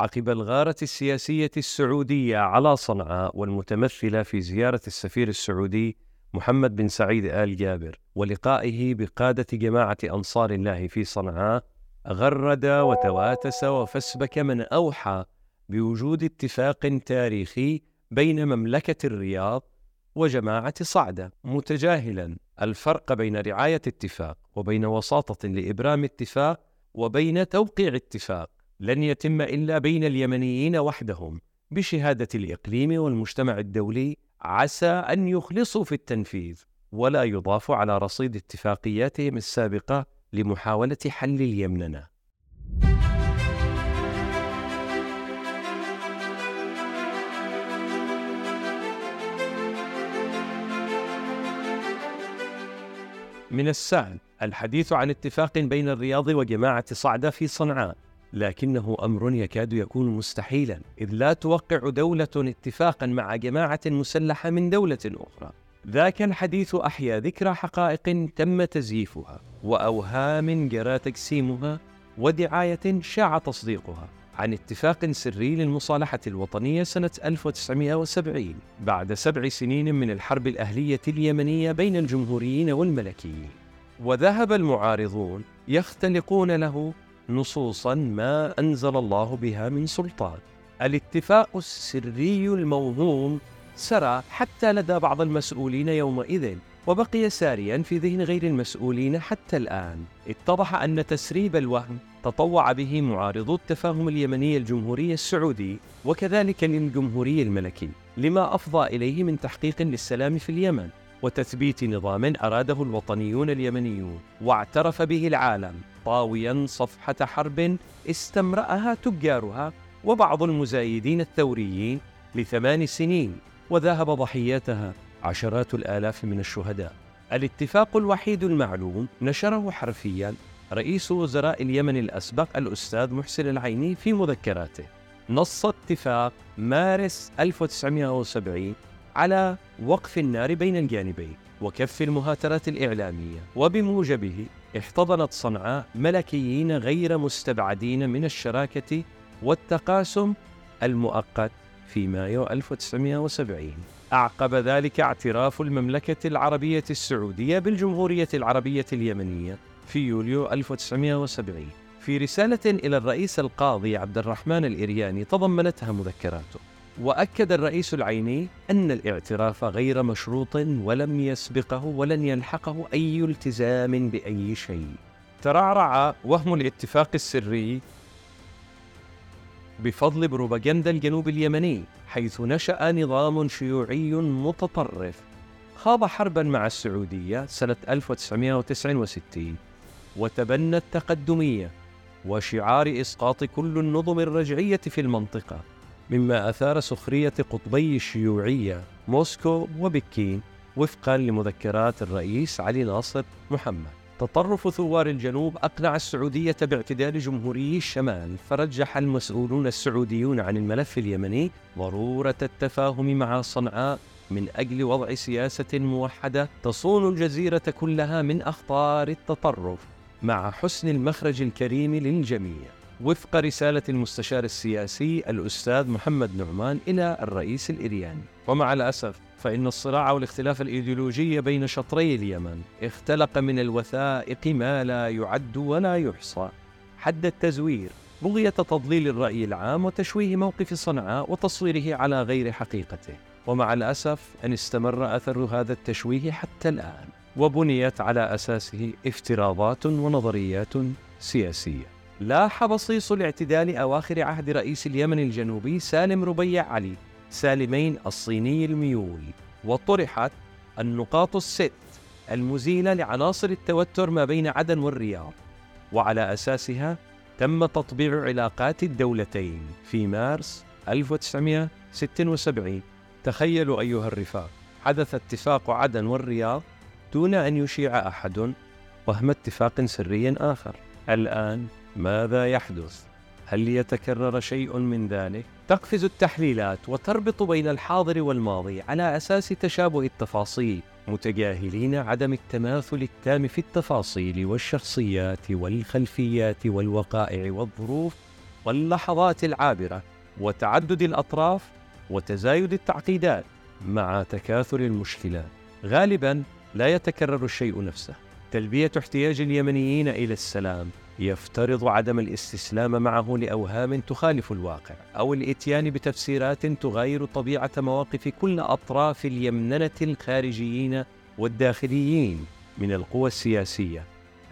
عقب الغارة السياسية السعودية على صنعاء والمتمثلة في زيارة السفير السعودي محمد بن سعيد آل جابر ولقائه بقادة جماعة أنصار الله في صنعاء غرد وتواتس وفسبك من أوحى بوجود اتفاق تاريخي بين مملكة الرياض وجماعة صعدة. متجاهلا الفرق بين رعاية اتفاق وبين وساطة لإبرام اتفاق وبين توقيع اتفاق. لن يتم إلا بين اليمنيين وحدهم بشهادة الإقليم والمجتمع الدولي عسى أن يخلصوا في التنفيذ ولا يضاف على رصيد اتفاقياتهم السابقة لمحاولة حل اليمننة من السهل الحديث عن اتفاق بين الرياض وجماعة صعدة في صنعاء. لكنه أمر يكاد يكون مستحيلا إذ لا توقع دولة اتفاقا مع جماعة مسلحة من دولة أخرى. ذاك الحديث أحيا ذكرى حقائق تم تزييفها واوهام جرى تجسيمها ودعاية شاع تصديقها عن اتفاق سري للمصالحة الوطنية سنة 1970 بعد سبع سنين من الحرب الأهلية اليمنية بين الجمهوريين والملكيين. وذهب المعارضون يختلقون له نصوصا ما أنزل الله بها من سلطان. الاتفاق السري الموهوم سرى حتى لدى بعض المسؤولين يومئذ وبقي ساريا في ذهن غير المسؤولين حتى الآن. اتضح أن تسريب الوهم تطوع به معارضو التفاهم اليمني الجمهوري السعودي وكذلك للجمهوري الملكي لما أفضى إليه من تحقيق للسلام في اليمن وتثبيت نظام أراده الوطنيون اليمنيون واعترف به العالم. طاويا صفحة حرب استمرأها تجارها وبعض المزايدين الثوريين لثمان سنين وذهب ضحياتها عشرات الآلاف من الشهداء. الاتفاق الوحيد المعلوم نشره حرفيا رئيس وزراء اليمن الأسبق الأستاذ محسن العيني في مذكراته. نص اتفاق مارس 1970 على وقف النار بين الجانبين وكف المهاترات الإعلامية. وبموجبه احتضنت صنعاء ملكيين غير مستبعدين من الشراكة والتقاسم المؤقت في مايو 1970 أعقب ذلك اعتراف المملكة العربية السعودية بالجمهورية العربية اليمنية في يوليو 1970 في رسالة إلى الرئيس القاضي عبد الرحمن الإرياني تضمنتها مذكراته. وأكد الرئيس العيني أن الاعتراف غير مشروط ولم يسبقه ولن يلحقه أي التزام بأي شيء. ترعرع وهم الاتفاق السري بفضل بروباغندا الجنوب اليمني حيث نشأ نظام شيوعي متطرف. خاض حربا مع السعودية سنة 1969 وتبنى التقدمية وشعار إسقاط كل النظم الرجعية في المنطقة. مما أثار سخرية قطبي الشيوعية موسكو وبكين وفقا لمذكرات الرئيس علي ناصر محمد. تطرف ثوار الجنوب أقنع السعودية باعتدال جمهوري الشمال فرجح المسؤولون السعوديون عن الملف اليمني ضرورة التفاهم مع صنعاء من أجل وضع سياسة موحدة تصون الجزيرة كلها من أخطار التطرف مع حسن المخرج الكريم للجميع. وفق رسالة المستشار السياسي الأستاذ محمد نعمان إلى الرئيس الإرياني ومع الأسف فإن الصراع والاختلاف الإيديولوجي بين شطري اليمن اختلق من الوثائق ما لا يعد ولا يحصى. حد التزوير بغية تضليل الرأي العام وتشويه موقف صنعاء وتصويره على غير حقيقته. ومع الأسف أن استمر أثر هذا التشويه حتى الآن. وبنيت على أساسه افتراضات ونظريات سياسية. لاح بصيص الاعتدال أواخر عهد رئيس اليمن الجنوبي سالم ربيع علي سالمين الصيني الميول. وطرحت النقاط الست المزيلة لعناصر التوتر ما بين عدن والرياض وعلى أساسها تم تطبيع علاقات الدولتين في مارس 1976 تخيلوا أيها الرفاق حدث اتفاق عدن والرياض دون أن يشيع أحد وهم اتفاق سري آخر. الآن ماذا يحدث؟ هل يتكرر شيء من ذلك؟ تقفز التحليلات وتربط بين الحاضر والماضي على أساس تشابه التفاصيل، متجاهلين عدم التماثل التام في التفاصيل والشخصيات والخلفيات والوقائع والظروف واللحظات العابرة وتعدد الأطراف وتزايد التعقيدات مع تكاثر المشكلات غالبا لا يتكرر الشيء نفسه تلبية احتياج اليمنيين إلى السلام يفترض عدم الاستسلام معه لأوهام تخالف الواقع أو الإتيان بتفسيرات تغاير طبيعة مواقف كل أطراف اليمننة الخارجيين والداخليين من القوى السياسية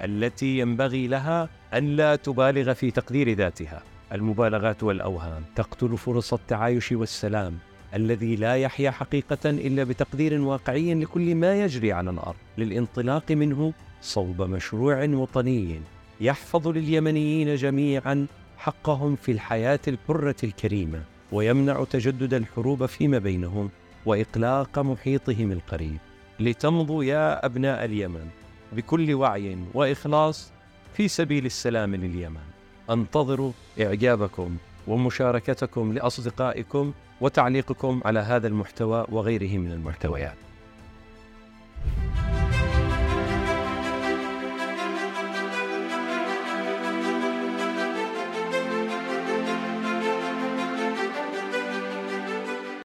التي ينبغي لها أن لا تبالغ في تقدير ذاتها. المبالغات والأوهام تقتل فرص التعايش والسلام الذي لا يحيا حقيقة إلا بتقدير واقعي لكل ما يجري على الأرض. للانطلاق منه صوب مشروع وطني يحفظ لليمنيين جميعا حقهم في الحياة الحرة الكريمة ويمنع تجدد الحروب فيما بينهم وإقلاق محيطهم القريب. لتمضوا يا أبناء اليمن بكل وعي وإخلاص في سبيل السلام لليمن. أنتظر إعجابكم ومشاركتكم لأصدقائكم وتعليقكم على هذا المحتوى وغيره من المحتويات.